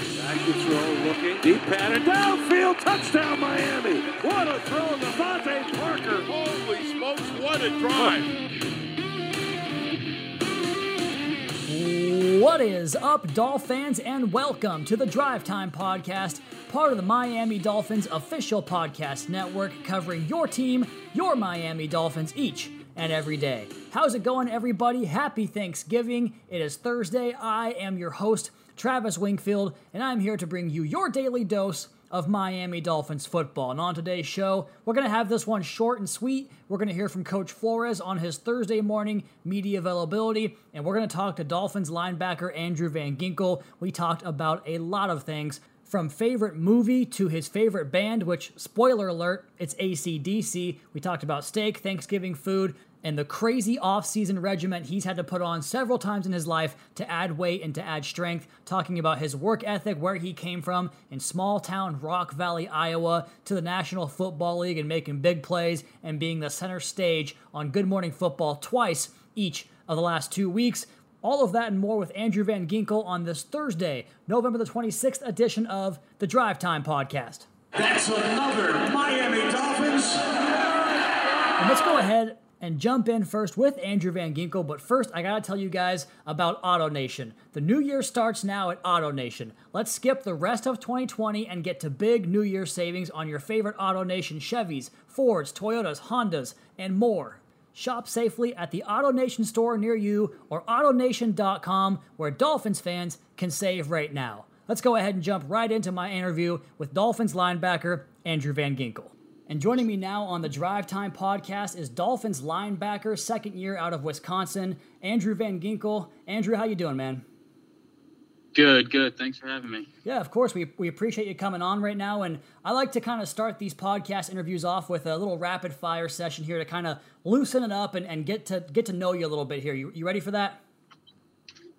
Back to throw, looking. Deep pattern, downfield, touchdown Miami. What a throw, DeVante Parker. Holy smokes, what a drive. What is up, Dolphins, and welcome to the Drive Time Podcast, part of the Miami Dolphins official podcast network covering your team, your Miami Dolphins, each and every day. How's it going, everybody? Happy Thanksgiving. It is Thursday. I am your host, Travis Wingfield, and I'm here to bring you your daily dose of Miami Dolphins football. And on today's show, we're going to have this one short and sweet. We're going to hear from Coach Flores on his Thursday morning media availability, and we're going to talk to Dolphins linebacker Andrew Van Ginkel. We talked about a lot of things. From favorite movie to his favorite band, which, spoiler alert, it's ACDC. We talked about steak, Thanksgiving food, and the crazy off-season regiment he's had to put on several times in his life to add weight and to add strength, talking about his work ethic, where he came from in small town Rock Valley, Iowa, to the National Football League and making big plays and being the center stage on Good Morning Football twice each of the last two weeks. All of that and more with Andrew Van Ginkel on this Thursday, November the 26th edition of the Drive Time Podcast. That's another Miami Dolphins. And let's go ahead and jump in first with Andrew Van Ginkel. But first, I gotta tell you guys about AutoNation. The new year starts now at AutoNation. Let's skip the rest of 2020 and get to big New Year savings on your favorite AutoNation Chevys, Fords, Toyotas, Hondas, and more. Shop safely at the AutoNation store near you or AutoNation.com, where Dolphins fans can save right now. Let's go ahead and jump right into my interview with Dolphins linebacker Andrew Van Ginkel. And joining me now on the Drive Time podcast is Dolphins linebacker, second year out of Wisconsin, Andrew Van Ginkel. Andrew, how you doing, man? Good, good. Thanks for having me. Yeah, of course. We, we appreciate you coming on right now. And I like to kind of start these podcast interviews off with a little rapid fire session here to kind of loosen it up and, and get to get to know you a little bit here. You, you ready for that?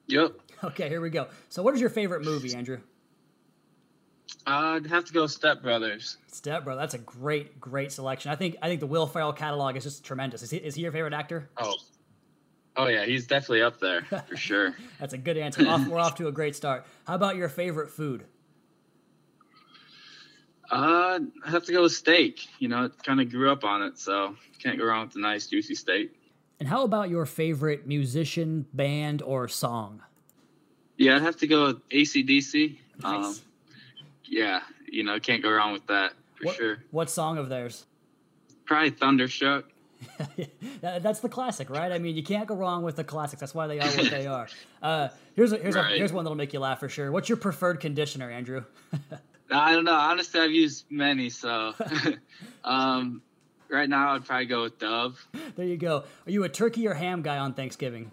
Yep. Okay, here we go. So, what is your favorite movie, Andrew? I'd have to go Step Brothers. Step Brother. That's a great, great selection. I think I think the Will Ferrell catalog is just tremendous. Is he, is he your favorite actor? Oh, oh yeah, he's definitely up there for sure. That's a good answer. off, we're off to a great start. How about your favorite food? Uh, I have to go with steak. You know, it kind of grew up on it, so can't go wrong with a nice juicy steak. And how about your favorite musician, band, or song? Yeah, I'd have to go with ACDC. Nice. Um, yeah, you know, can't go wrong with that for what, sure. What song of theirs? Probably Thunderstruck. That's the classic, right? I mean, you can't go wrong with the classics. That's why they are what they are. Uh, here's a, here's a, here's one that'll make you laugh for sure. What's your preferred conditioner, Andrew? I don't know. Honestly, I've used many, so um, right now I'd probably go with Dove there you go. Are you a turkey or ham guy on Thanksgiving?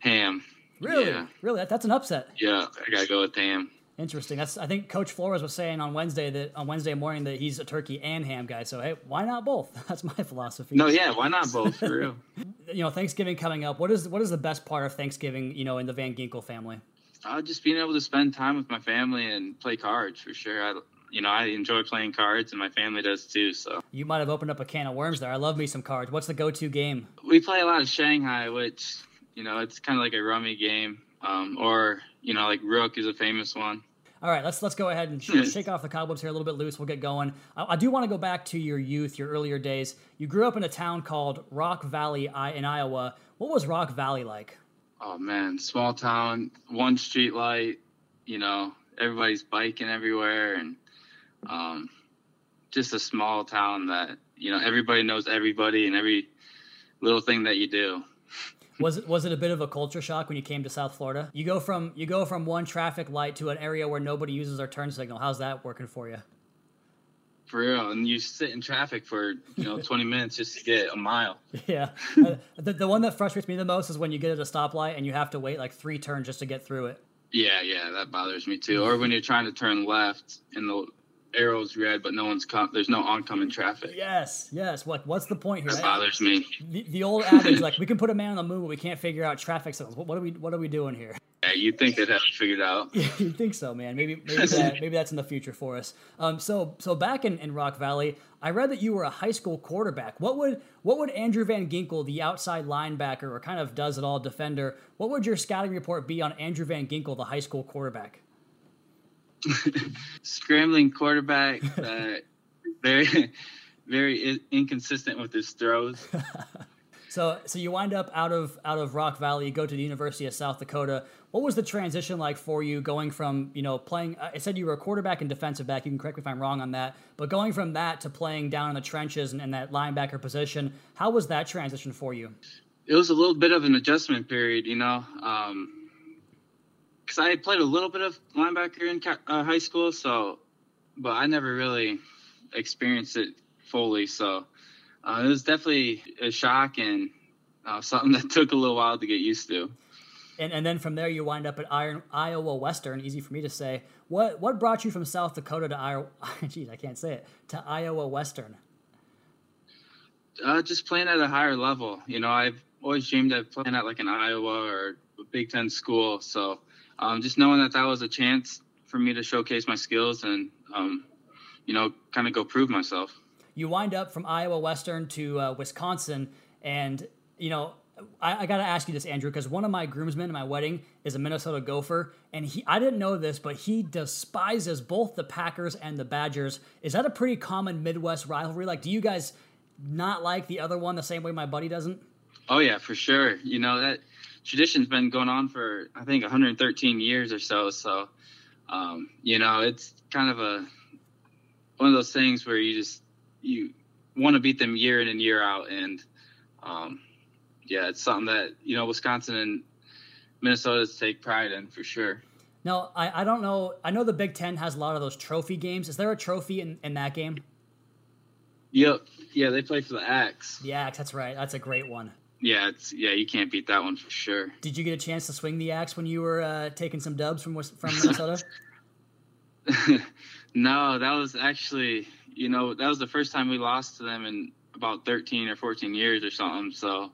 ham. Really, Yeah. really, that, that's an upset. Yeah, I gotta go with ham. Interesting. That's I think Coach Flores was saying on Wednesday that on Wednesday morning that he's a turkey and ham guy. So hey, why not both? That's my philosophy. No, yeah, why not both for real? You know, Thanksgiving coming up. What is what is the best part of Thanksgiving? You know, in the Van Ginkel family. Uh, just being able to spend time with my family and play cards for sure. I, you know, I enjoy playing cards, and my family does too. So You might have opened up a can of worms there. I love me some cards. What's the go-to game? we play a lot of Shanghai, which you know, it's kind of like a rummy game, um, or you know, like Rook is a famous one. All right, let's let's go ahead and sh- shake off the cobwebs here a little bit loose. We'll get going. I, I do want to go back to your youth, your earlier days. You grew up in a town called Rock Valley I- in Iowa. What was Rock Valley like? Oh man, small town, one street light. You know, everybody's biking everywhere, and um, just a small town that you know everybody knows everybody and every little thing that you do. Was it was it a bit of a culture shock when you came to South Florida? You go from you go from one traffic light to an area where nobody uses their turn signal. How's that working for you? For real, and you sit in traffic for you know 20 minutes just to get a mile. Yeah. Uh, the, the one that frustrates me the most is when you get at a stoplight and you have to wait like three turns just to get through it. Yeah, yeah, that bothers me too. Or when you're trying to turn left and the arrow's red, but no one's com- there's no oncoming traffic. Yes, yes. What what's the point here? That bothers me. The, the old adage, like we can put a man on the moon, but we can't figure out traffic signals. What, what are we what are we doing here? Yeah, you think they'd have it figured out. Yeah, you think so, man. Maybe maybe, that, maybe that's in the future for us. Um, so so back in, in Rock Valley, I read that you were a high school quarterback. What would what would Andrew Van Ginkel, the outside linebacker or kind of does it all defender, what would your scouting report be on Andrew Van Ginkel, the high school quarterback? Scrambling quarterback, uh, very very inconsistent with his throws. So, so you wind up out of out of Rock Valley. You go to the University of South Dakota. What was the transition like for you going from you know playing? I said you were a quarterback and defensive back. You can correct me if I'm wrong on that. But going from that to playing down in the trenches and, and that linebacker position, how was that transition for you? It was a little bit of an adjustment period, you know, because I played a little bit of linebacker in uh, high school, so but I never really experienced it fully. So uh, it was definitely a shock and uh, something that took a little while to get used to. And, and then from there, you wind up at Iron, Iowa Western. Easy for me to say. What what brought you from South Dakota to Iowa? Geez, I can't say it. To Iowa Western. Uh, just playing at a higher level. You know, I've always dreamed of playing at like an Iowa or a Big Ten school. So um, just knowing that that was a chance for me to showcase my skills and um, you know kind of go prove myself you wind up from Iowa Western to uh, Wisconsin, and you know I, I got to ask you this, Andrew, because one of my groomsmen in my wedding is a Minnesota Gopher, and he I didn't know this, but he despises both the Packers and the Badgers. Is that a pretty common Midwest rivalry? Like, do you guys not like the other one the same way my buddy doesn't? Oh yeah, for sure. You know that tradition's been going on for I think 113 years or so. So, um, you know, it's kind of a one of those things where you just you want to beat them year in and year out. And um, yeah, it's something that you know Wisconsin and Minnesota take pride in for sure. No, I, I don't know. I know the Big Ten has a lot of those trophy games. Is there a trophy in, in that game? Yep. Yeah, they play for the Axe. The Axe, that's right. That's a great one. Yeah, it's yeah, you can't beat that one for sure. Did you get a chance to swing the axe when you were uh, taking some dubs from from Minnesota? no, that was actually you know, that was the first time we lost to them in about 13 or 14 years or something. So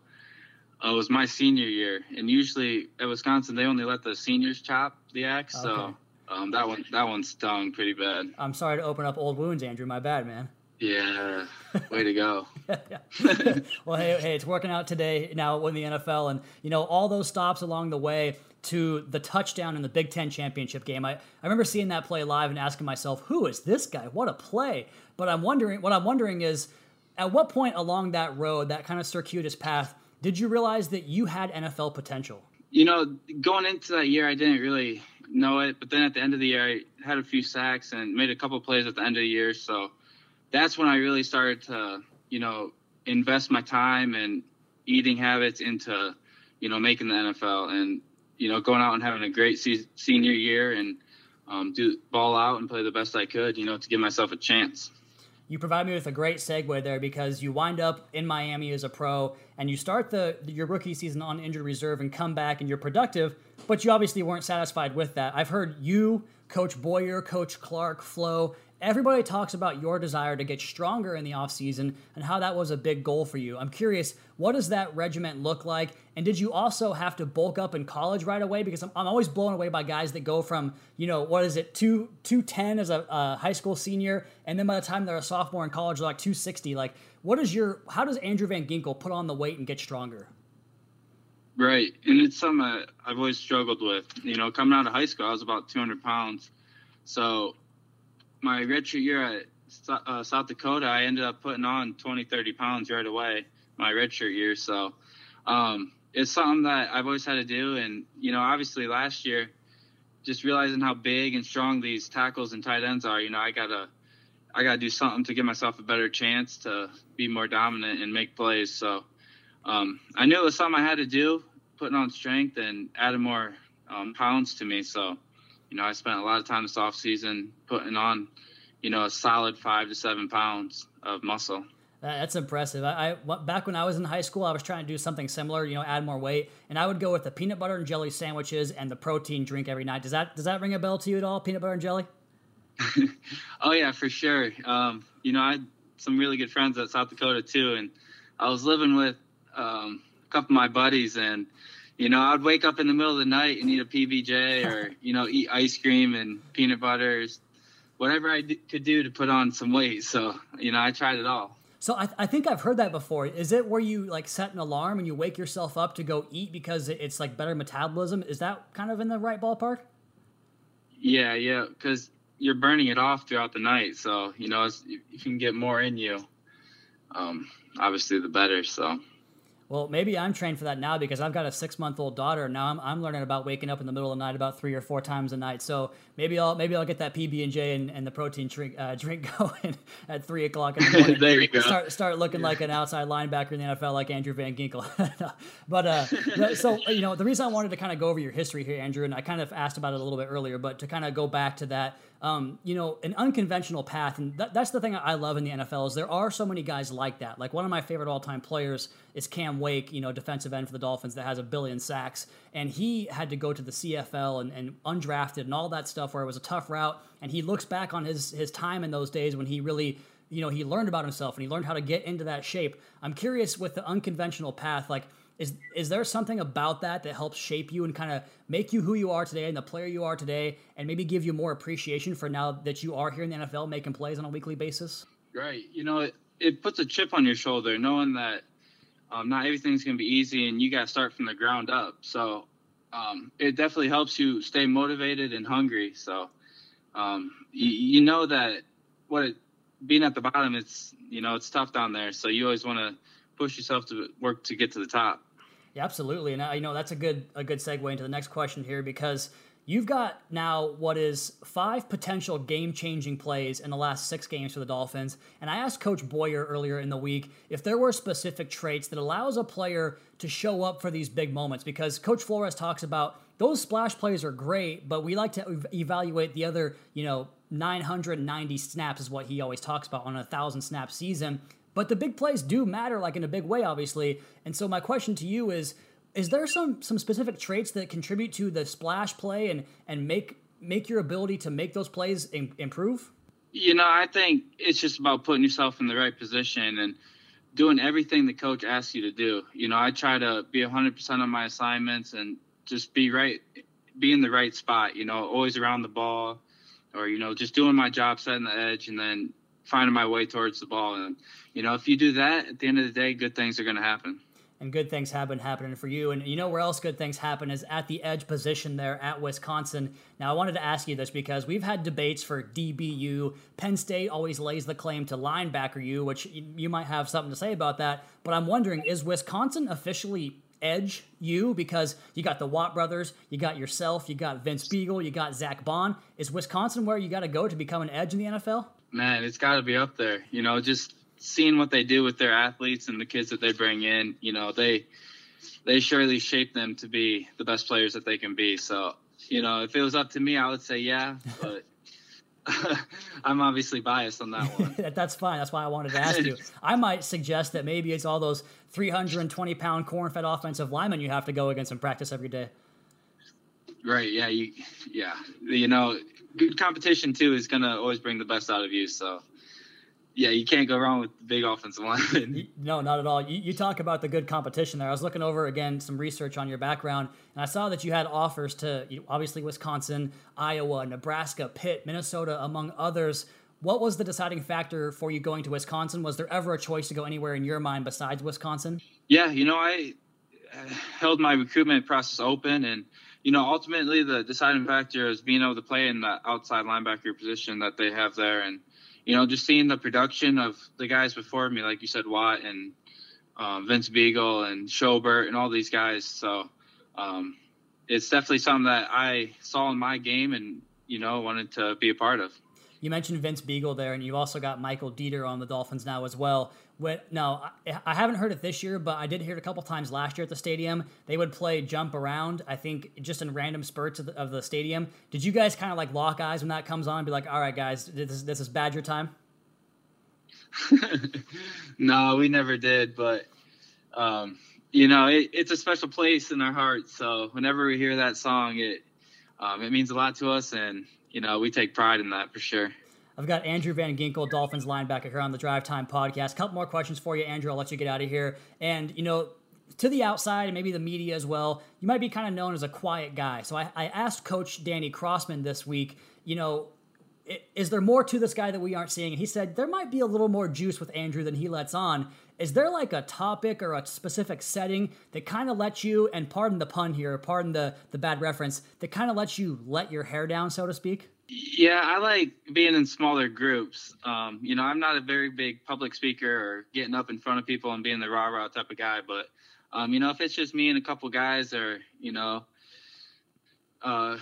uh, it was my senior year, and usually at Wisconsin they only let the seniors chop the axe. Okay. So um, that one that one stung pretty bad. I'm sorry to open up old wounds, Andrew. My bad, man. Yeah, way to go. well, hey, hey, it's working out today now in the NFL, and you know all those stops along the way to the touchdown in the Big Ten championship game. I, I remember seeing that play live and asking myself, who is this guy? What a play. But I'm wondering, what I'm wondering is, at what point along that road, that kind of circuitous path, did you realize that you had NFL potential? You know, going into that year, I didn't really know it. But then at the end of the year, I had a few sacks and made a couple plays at the end of the year. So that's when I really started to, you know, invest my time and eating habits into, you know, making the NFL. And you know, going out and having a great se- senior year and um, do ball out and play the best I could, you know, to give myself a chance. You provide me with a great segue there because you wind up in Miami as a pro and you start the your rookie season on injured reserve and come back and you're productive, but you obviously weren't satisfied with that. I've heard you, Coach Boyer, Coach Clark, Flo, Everybody talks about your desire to get stronger in the offseason and how that was a big goal for you. I'm curious, what does that regiment look like? And did you also have to bulk up in college right away? Because I'm, I'm always blown away by guys that go from, you know, what is it, 2, 210 as a, a high school senior, and then by the time they're a sophomore in college, they're like 260. Like, what is your, how does Andrew Van Ginkel put on the weight and get stronger? Right. And it's something I've always struggled with. You know, coming out of high school, I was about 200 pounds. So my redshirt year at uh, South Dakota, I ended up putting on 20, 30 pounds right away my redshirt year. So um, it's something that I've always had to do. And, you know, obviously last year, just realizing how big and strong these tackles and tight ends are, you know, I got to. I got to do something to give myself a better chance to be more dominant and make plays. So um, I knew it was something I had to do, putting on strength and adding more um, pounds to me. So you know, I spent a lot of time this off season putting on, you know, a solid five to seven pounds of muscle. That's impressive. I, I, back when I was in high school, I was trying to do something similar, you know, add more weight, and I would go with the peanut butter and jelly sandwiches and the protein drink every night. Does that does that ring a bell to you at all? Peanut butter and jelly? oh yeah, for sure. Um, you know, I had some really good friends at South Dakota too, and I was living with um, a couple of my buddies, and you know, I'd wake up in the middle of the night and eat a PBJ or you know eat ice cream and peanut butters, whatever I d- could do to put on some weight. So you know, I tried it all. So I, I think I've heard that before. Is it where you like set an alarm and you wake yourself up to go eat because it's like better metabolism? Is that kind of in the right ballpark? Yeah, yeah, because you're burning it off throughout the night. So you know, if you can get more in you, um, obviously the better. So well, maybe I'm trained for that now because I've got a six month old daughter. Now I'm, I'm learning about waking up in the middle of the night about three or four times a night. So maybe I'll maybe I'll get that PB and J and the protein drink uh, drink going at three o'clock in the morning. there you go. Start start looking like an outside linebacker in the NFL like Andrew Van Ginkel. but uh, so you know the reason I wanted to kind of go over your history here, Andrew, and I kind of asked about it a little bit earlier, but to kind of go back to that um, you know, an unconventional path. And that, that's the thing I love in the NFL is there are so many guys like that. Like one of my favorite all time players is Cam Wake, you know, defensive end for the Dolphins that has a billion sacks. And he had to go to the CFL and, and undrafted and all that stuff where it was a tough route. And he looks back on his, his time in those days when he really you know he learned about himself and he learned how to get into that shape i'm curious with the unconventional path like is is there something about that that helps shape you and kind of make you who you are today and the player you are today, and maybe give you more appreciation for now that you are here in the NFL making plays on a weekly basis? Right. You know, it, it puts a chip on your shoulder knowing that um, not everything's going to be easy and you got to start from the ground up. So um, it definitely helps you stay motivated and hungry. So um, you, you, know that what it, being at the bottom, it's you know it's tough down there. So you always want to push yourself to work to get to the top. Yeah, absolutely. And uh, I know that's a good a good segue into the next question here because you've got now what is five potential game changing plays in the last six games for the Dolphins. And I asked Coach Boyer earlier in the week if there were specific traits that allows a player to show up for these big moments because Coach Flores talks about those splash plays are great, but we like to evaluate the other, you know, 990 snaps is what he always talks about on a thousand snap season. But the big plays do matter, like in a big way, obviously. And so my question to you is: Is there some some specific traits that contribute to the splash play and and make make your ability to make those plays in, improve? You know, I think it's just about putting yourself in the right position and doing everything the coach asks you to do. You know, I try to be 100% on my assignments and just be right, be in the right spot. You know, always around the ball, or you know, just doing my job, setting the edge, and then finding my way towards the ball. And you know, if you do that, at the end of the day, good things are going to happen. And good things have been happening for you. And you know where else good things happen is at the edge position there at Wisconsin. Now, I wanted to ask you this because we've had debates for DBU. Penn State always lays the claim to linebacker U, which you might have something to say about that. But I'm wondering, is Wisconsin officially edge you because you got the Watt brothers, you got yourself, you got Vince Biegel, you got Zack Baun. Is Wisconsin where you got to go to become an edge in the NFL? Man, it's got to be up there. You know, just seeing what they do with their athletes and the kids that they bring in, you know, they they surely shape them to be the best players that they can be. So, you know, if it was up to me, I would say yeah, but I'm obviously biased on that one. That's fine. That's why I wanted to ask you. I might suggest that maybe it's all those 320 pound corn fed offensive linemen you have to go against in practice every day. Right. Yeah. You. Yeah. You know, good competition too is gonna always bring the best out of you. So yeah, you can't go wrong with the big offensive line. no, not at all. You, you, talk about the good competition there. I was looking over again some research on your background, and I saw that you had offers to you know, obviously Wisconsin, Iowa, Nebraska, Pitt, Minnesota, among others. What was the deciding factor for you going to Wisconsin? Was there ever a choice to go anywhere in your mind besides Wisconsin? Yeah, you know, I uh, held my recruitment process open, and you know, ultimately the deciding factor is being able to play in the outside linebacker position that they have there, and you know, just seeing the production of the guys before me, like you said, Watt and um, Vince Biegel and Schobert and all these guys. So um, it's definitely something that I saw in my game and, you know, wanted to be a part of. You mentioned Vince Biegel there, and you've also got Michael Deiter on the Dolphins now as well. When, no, I, I haven't heard it this year, but I did hear it a couple times last year at the stadium. They would play jump around, I think, just in random spurts of the, of the stadium. Did you guys kind of like lock eyes when that comes on and be like, all right, guys, this is, this is Badger time? no, we never did, but um, you know, it, it's a special place in our hearts. So whenever we hear that song, it um, it means a lot to us, and you know, we take pride in that for sure. I've got Andrew Van Ginkel, Dolphins linebacker, here on the Drive Time podcast. A couple more questions for you, Andrew. I'll let you get out of here. And, you know, to the outside and maybe the media as well, you might be kind of known as a quiet guy. So I, I asked Coach Danny Crossman this week, you know, is there more to this guy that we aren't seeing? And he said there might be a little more juice with Andrew than he lets on. Is there like a topic or a specific setting that kind of lets you, and pardon the pun here, pardon the, the bad reference, that kind of lets you let your hair down, so to speak? Yeah, I like being in smaller groups. Um, you know, I'm not a very big public speaker or getting up in front of people and being the rah rah type of guy, but um, you know, if it's just me and a couple guys, or you know, uh,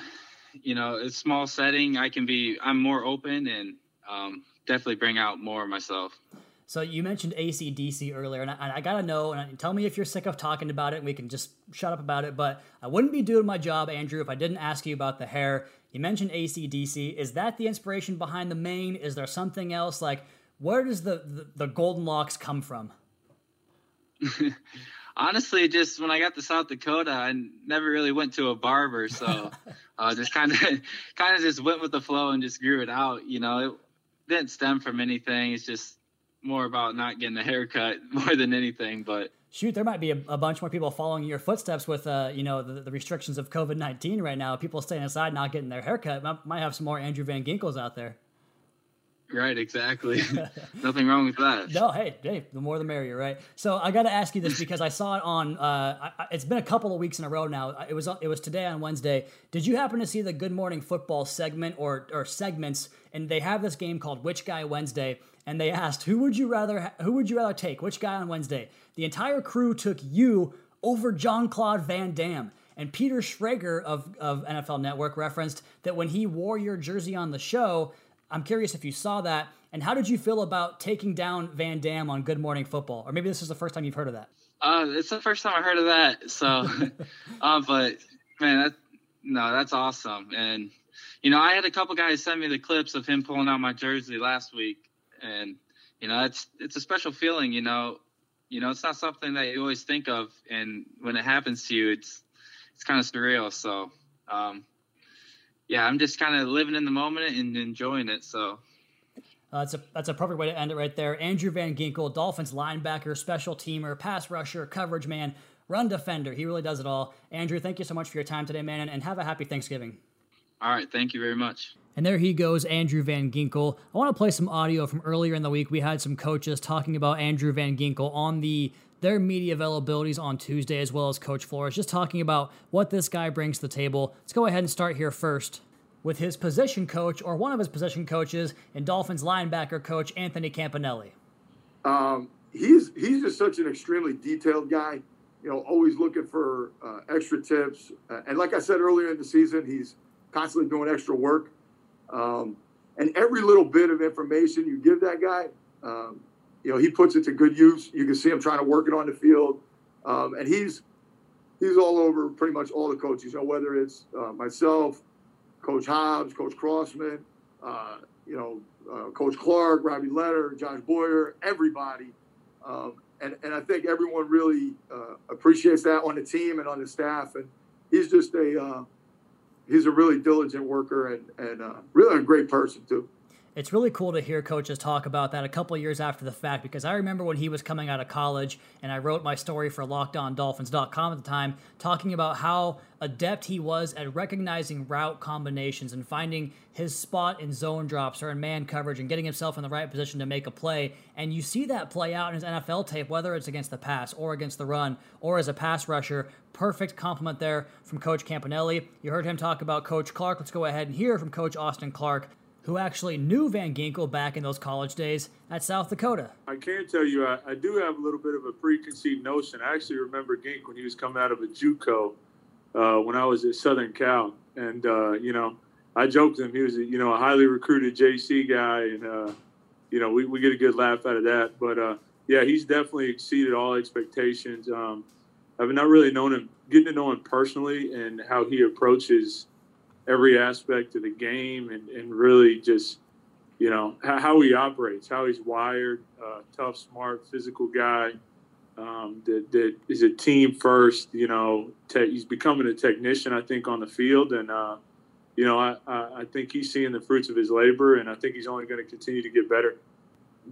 you know, a small setting, I can be. I'm more open and um, definitely bring out more of myself. So you mentioned ACDC earlier, and I, I, gotta know, and tell me if you're sick of talking about it, and we can just shut up about it. But I wouldn't be doing my job, Andrew, if I didn't ask you about the hair. You mentioned ACDC. Is that the inspiration behind the mane? Is there something else? Like, where does the, the, the golden locks come from? honestly, just when I got to South Dakota, I never really went to a barber, so uh, just kind of, kind of just went with the flow and just grew it out. You know, it didn't stem from anything. It's just more about not getting a haircut more than anything. But shoot, there might be a, a bunch more people following your footsteps with, uh, you know, the, the restrictions of COVID nineteen right now. People staying inside, not getting their haircut. Might, might have some more Andrew Van Ginkels out there. Right, exactly. Nothing wrong with that. No, hey, hey, the more the merrier, right? So I got to ask you this because I saw it on. Uh, I, it's been a couple of weeks in a row now. It was it was today on Wednesday. Did you happen to see the Good Morning Football segment or or segments? And they have this game called Which Guy Wednesday, and they asked who would you rather who would you rather take? Which guy on Wednesday? The entire crew took you over Jean-Claude Van Damme. And Peter Schrager of, of NFL Network referenced that when he wore your jersey on the show, I'm curious if you saw that, and how did you feel about taking down Van Damme on Good Morning Football? Or maybe this is the first time you've heard of that. Uh, it's the first time I heard of that. So, uh, but man, that no, that's awesome. And you know, I had a couple guys send me the clips of him pulling out my jersey last week, and you know, it's it's a special feeling. You know, you know, it's not something that you always think of, and when it happens to you, it's it's kind of surreal. So, um, yeah, I'm just kind of living in the moment and enjoying it. So uh, that's a that's a perfect way to end it right there. Andrew Van Ginkel, Dolphins linebacker, special teamer, pass rusher, coverage man, run defender. He really does it all. Andrew, thank you so much for your time today, man, and have a happy Thanksgiving. All right, thank you very much. And there he goes, Andrew Van Ginkel. I want to play some audio from earlier in the week. We had some coaches talking about Andrew Van Ginkel on the their media availabilities on Tuesday, as well as Coach Flores, just talking about what this guy brings to the table. Let's go ahead and start here first with his position coach, or one of his position coaches, and Dolphins linebacker coach Anthony Campanelli. Um, he's he's just such an extremely detailed guy. You know, always looking for uh, extra tips, uh, and like I said earlier in the season, he's constantly doing extra work. Um, and every little bit of information you give that guy, um, you know, he puts it to good use. You can see him trying to work it on the field, um, and he's he's all over pretty much all the coaches. You know, whether it's uh, myself, Coach Hobbs, Coach Crossman, uh, you know, uh, Coach Clark, Robbie Letter, Josh Boyer, everybody. Um, and, and I think everyone really uh, appreciates that on the team and on the staff. And he's just a uh, he's a really diligent worker and and uh, really a great person too it's really cool to hear coaches talk about that a couple years after the fact because I remember when he was coming out of college and I wrote my story for LockedOnDolphins.com at the time, talking about how adept he was at recognizing route combinations and finding his spot in zone drops or in man coverage and getting himself in the right position to make a play. And you see that play out in his NFL tape, whether it's against the pass or against the run or as a pass rusher. Perfect compliment there from Coach Campanelli. You heard him talk about Coach Clark. Let's go ahead and hear from Coach Austin Clark who actually knew Van Ginkel back in those college days at South Dakota. I can tell you, I, I do have a little bit of a preconceived notion. I actually remember Gink when he was coming out of a JUCO uh, when I was at Southern Cal, and uh, you know, I joked him. He was, you know, a highly recruited JC guy, and uh, you know, we, we get a good laugh out of that. But uh, yeah, he's definitely exceeded all expectations. Um, I've not really known him, getting to know him personally, and how he approaches every aspect of the game and, and really just you know how, he operates how he's wired uh, tough smart physical guy um, that, that is a team first you know te- he's becoming a technician i think on the field and uh, you know I, I, I think he's seeing the fruits of his labor and i think he's only going to continue to get better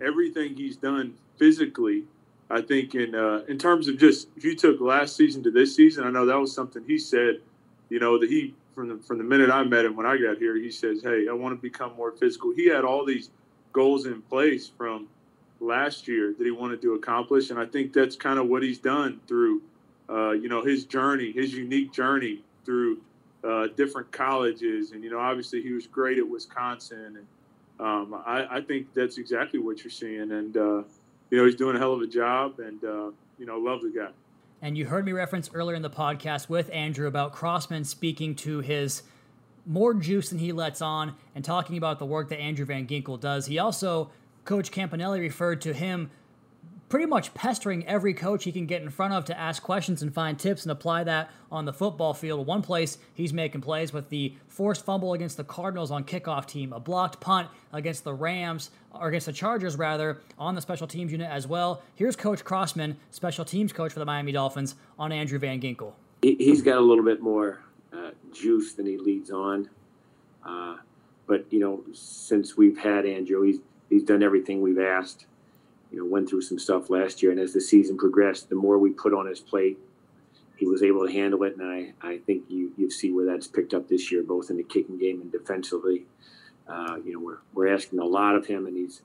everything he's done physically I think in uh, in terms of just if you took last season to this season, I know that was something he said. You know that he from the from the minute I met him when I got here, he says, "Hey, I want to become more physical." He had all these goals in place from last year that he wanted to accomplish, and I think that's kind of what he's done through, uh, you know, his journey, his unique journey through uh, different colleges, and you know, obviously he was great at Wisconsin, and um, I, I, think that's exactly what you're seeing, and uh, you know, he's doing a hell of a job, and uh, you know, love the guy. And you heard me reference earlier in the podcast with Andrew about Crossman speaking to his more juice than he lets on and talking about the work that Andrew Van Ginkel does. He also, Coach Campanelli referred to him pretty much pestering every coach he can get in front of to ask questions and find tips and apply that on the football field. One place he's making plays with the forced fumble against the Cardinals on kickoff team, a blocked punt against the Rams, or against the Chargers rather, on the special teams unit as well. Here's Coach Crossman, special teams coach for the Miami Dolphins, on Andrew Van Ginkel. He's got a little bit more uh, juice than he leads on. Uh, but, you know, since we've had Andrew, he's, he's done everything we've asked you know, went through some stuff last year. And as the season progressed, the more we put on his plate, he was able to handle it. And I, I think you, you see where that's picked up this year, both in the kicking game and defensively. Uh, you know, we're, we're asking a lot of him, and he's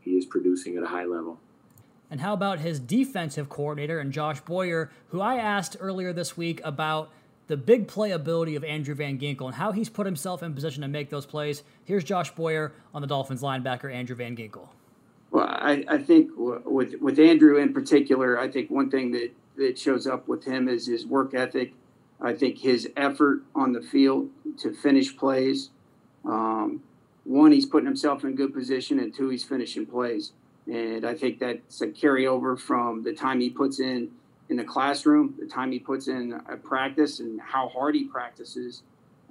he is producing at a high level. And how about his defensive coordinator and Josh Boyer, who I asked earlier this week about the big playability of Andrew Van Ginkel and how he's put himself in position to make those plays. Here's Josh Boyer on the Dolphins linebacker Andrew Van Ginkel. I, I think with with Andrew in particular, I think one thing that that shows up with him is his work ethic. I think his effort on the field to finish plays. Um, one, he's putting himself in good position, and two, he's finishing plays. And I think that's a carryover from the time he puts in in the classroom, the time he puts in a practice, and how hard he practices.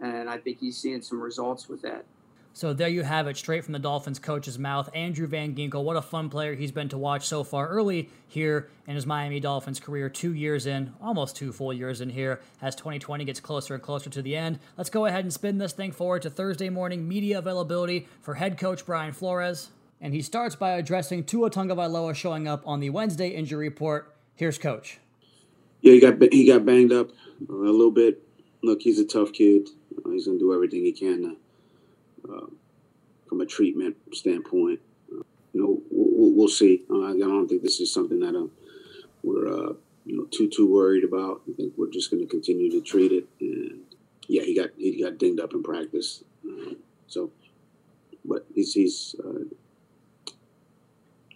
And I think he's seeing some results with that. So there you have it, straight from the Dolphins coach's mouth. Andrew Van Ginkel, what a fun player he's been to watch so far early here in his Miami Dolphins career. Two years in, almost two full years in here, as 2020 gets closer and closer to the end. Let's go ahead and spin this thing forward to Thursday morning media availability for head coach Brian Flores. And he starts by addressing Tua Tagovailoa showing up on the Wednesday injury report. Here's coach. Yeah, he got he got banged up a little bit. Look, he's a tough kid. he's gonna do everything he can to uh, from a treatment standpoint. Uh, you know, we'll, we'll see. Uh, I don't think this is something that uh, we're you know too too worried about. I think we're just going to continue to treat it. And yeah, he got he got dinged up in practice. so, but he's he's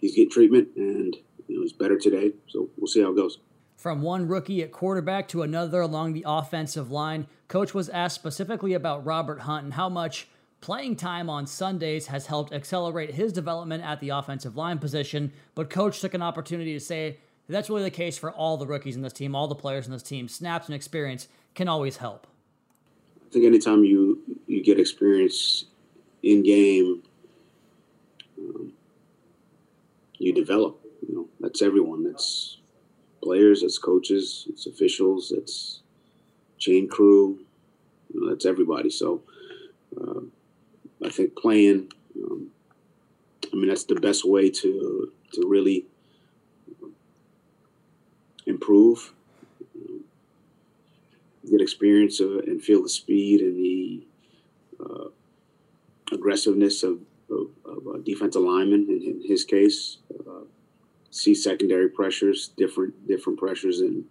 he's getting treatment and you know he's better today. So we'll see how it goes. From one rookie at quarterback to another along the offensive line, coach was asked specifically about Robert Hunt and how much Playing time on Sundays has helped accelerate his development at the offensive line position, but coach took an opportunity to say that's really the case for all the rookies in this team, all the players in this team. Snaps and experience can always help. I think anytime you you get experience in game, um, you develop. You know, that's everyone. That's players. That's coaches. It's officials. It's chain crew. You know, that's everybody. So. Uh, I think playing, um, I mean, that's the best way to to really improve, get experience of, and feel the speed and the uh, aggressiveness of, of, of, a defensive lineman. In, in his case, uh, see secondary pressures, different different pressures, and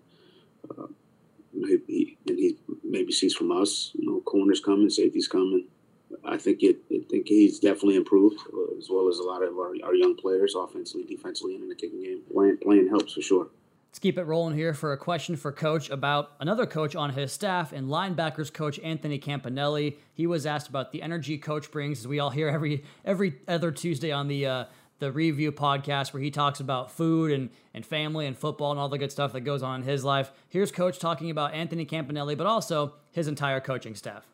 uh, he, and he maybe sees from us, you know, corners coming, safeties coming. I think it. I think he's definitely improved, uh, as well as a lot of our, our young players, offensively, defensively, and in the kicking game. Playing, playing helps for sure. Let's keep it rolling here for a question for Coach about another coach on his staff and linebackers coach Anthony Campanelli. He was asked about the energy coach brings, as we all hear every every other Tuesday on the uh, the review podcast, where he talks about food and and family and football and all the good stuff that goes on in his life. Here's Coach talking about Anthony Campanelli, but also his entire coaching staff.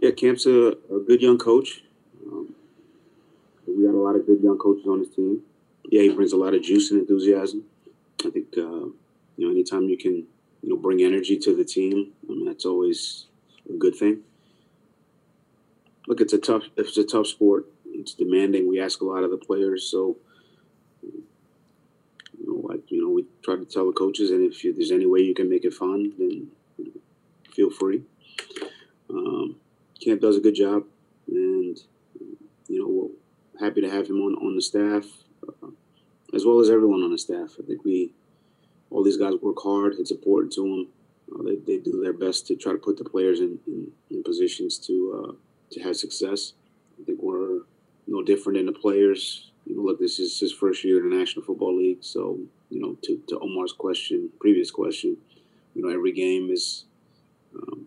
Yeah, Camp's a, a good young coach. Um, we got a lot of good young coaches on his team. Yeah, he brings a lot of juice and enthusiasm. I think uh, you know anytime you can you know bring energy to the team, I mean that's always a good thing. Look, it's a tough it's a tough sport. It's demanding. We ask a lot of the players, so you know, like you know, we try to tell the coaches, and if you, there's any way you can make it fun, then you know, feel free. Um, Camp does a good job, and you know, we're happy to have him on on the staff, uh, as well as everyone on the staff. I think we, all these guys work hard. It's important to them. Uh, they, they do their best to try to put the players in, in, in positions to uh, to have success. I think we're no different than the players. You know, look, this is his first year in the National Football League, so you know, to, to Omar's question, previous question, you know, every game is um,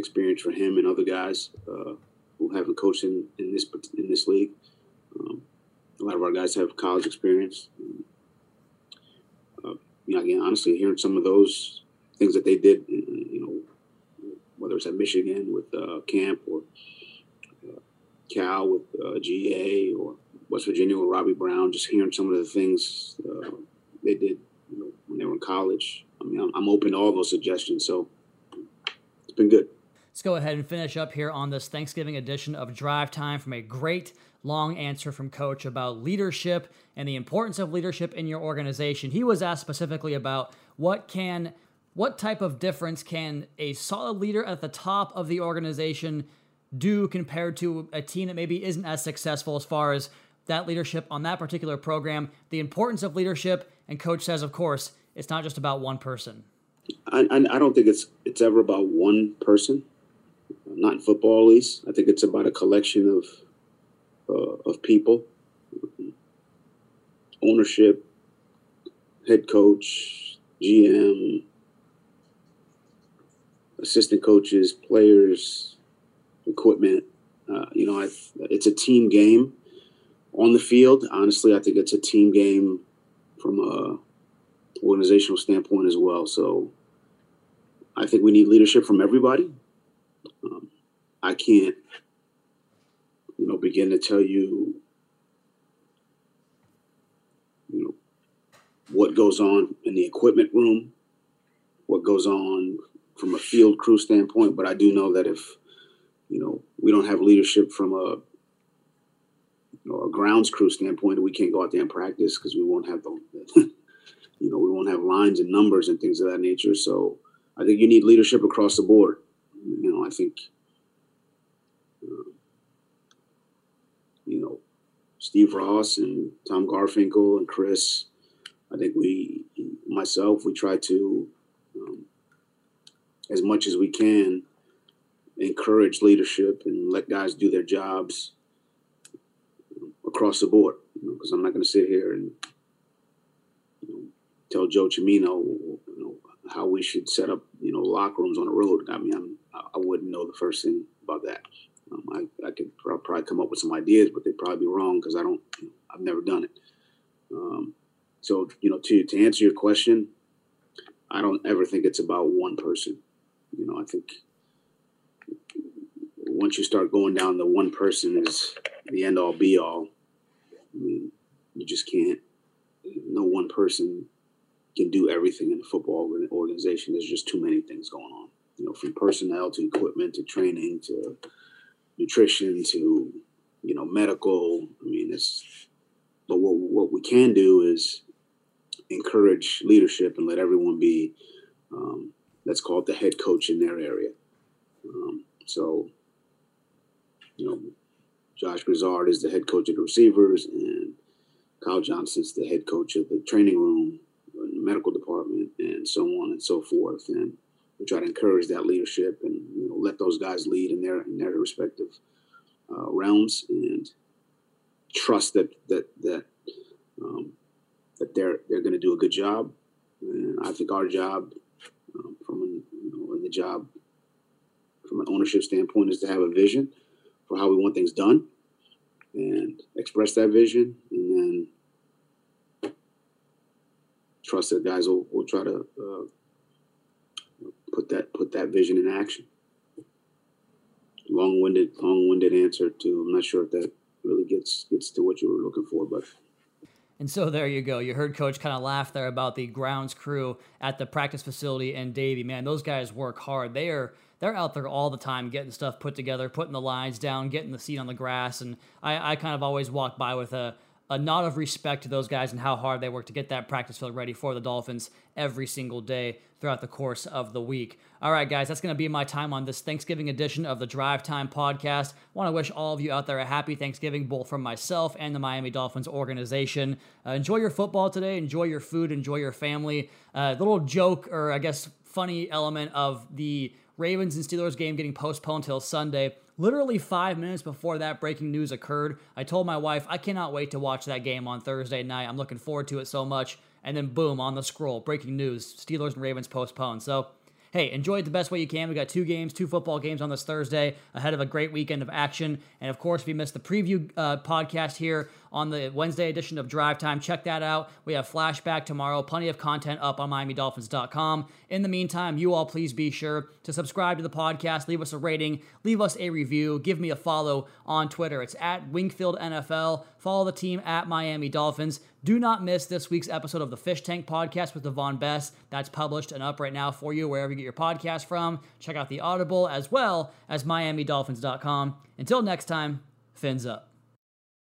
experience for him and other guys uh, who haven't coached in, in this in this league. Um, a lot of our guys have college experience. Uh, you know, again, honestly, hearing some of those things that they did, you know, whether it's at Michigan with uh, Camp or uh, Cal with uh, GA or West Virginia with Robbie Brown, just hearing some of the things uh, they did you know, when they were in college. I mean, I'm, I'm open to all those suggestions, so it's been good. Let's go ahead and finish up here on this Thanksgiving edition of Drive Time from a great long answer from Coach about leadership and the importance of leadership in your organization. He was asked specifically about what can what type of difference can a solid leader at the top of the organization do compared to a team that maybe isn't as successful as far as that leadership on that particular program, the importance of leadership, and coach says, of course, it's not just about one person. I, I don't think it's it's ever about one person, not in football at least. I think it's about a collection of uh, of people, ownership, head coach, GM, assistant coaches, players, equipment. Uh, you know, I've, it's a team game on the field. Honestly, I think it's a team game from a organizational standpoint as well. So I think we need leadership from everybody. I can't, you know, begin to tell you, you know, what goes on in the equipment room, what goes on from a field crew standpoint. But I do know that if, you know, we don't have leadership from a you know, a grounds crew standpoint, we can't go out there and practice because we won't have the, you know, we won't have lines and numbers and things of that nature. So I think you need leadership across the board. You know, I think, uh, you know, Steve Ross and Tom Garfinkel and Chris. I think we, myself, we try to, um, as much as we can, encourage leadership and let guys do their jobs across the board. Because you know, I'm not going to sit here and you know, tell Joe Cimino you know, how we should set up you know locker rooms on the road. I mean, I'm, I wouldn't know the first thing about that. Um, I, I could probably come up with some ideas, but they'd probably be wrong because I don't. You know, I've never done it. Um, so you know, to to answer your question, I don't ever think it's about one person. You know, I think once you start going down the one person is the end all be all, I mean, you just can't. No one person can do everything in a football organization. There's just too many things going on. You know, from personnel to equipment to training to nutrition to you know medical. I mean, it's. But what what we can do is encourage leadership and let everyone be. Um, let's call it the head coach in their area. Um, so, you know, Josh Grizzard is the head coach of the receivers, and Kyle Johnson's the head coach of the training room, the medical department, and so on and so forth. And we try to encourage that leadership and you know, let those guys lead in their in their respective uh, realms and trust that that that um, that they're they're going to do a good job. And I think our job, um, from an, you know, in the job from an ownership standpoint, is to have a vision for how we want things done and express that vision and then trust that guys will, will try to uh, put that put that vision in action long-winded long-winded answer to i'm not sure if that really gets gets to what you were looking for but and so there you go. You heard Coach kind of laugh there about the grounds crew at the practice facility and Davie. Man, those guys work hard. They are they're out there all the time getting stuff put together, putting the lines down, getting the seat on the grass. And I, I kind of always walk by with a a nod of respect to those guys and how hard they work to get that practice field ready for the Dolphins every single day throughout the course of the week. All right, guys, that's going to be my time on this Thanksgiving edition of the Drive Time podcast. I want to wish all of you out there a happy Thanksgiving, both from myself and the Miami Dolphins organization. Uh, enjoy your football today, enjoy your food, enjoy your family. Uh, little joke, or I guess funny element of the Ravens and Steelers game getting postponed till Sunday. Literally five minutes before that breaking news occurred, I told my wife, I cannot wait to watch that game on Thursday night. I'm looking forward to it so much. And then, boom, on the scroll, breaking news Steelers and Ravens postponed. So, hey, enjoy it the best way you can. We got two games, two football games on this Thursday ahead of a great weekend of action. And of course, if you missed the preview uh, podcast here on the Wednesday edition of Drive Time, check that out. We have flashback tomorrow, plenty of content up on MiamiDolphins.com. In the meantime, you all please be sure to subscribe to the podcast, leave us a rating, leave us a review, give me a follow on Twitter. It's at Wingfield NFL. Follow the team at Miami Dolphins. Do not miss this week's episode of the Fish Tank podcast with Devon Best. That's published and up right now for you wherever you get your podcast from. Check out the Audible as well as MiamiDolphins.com. Until next time, fins up.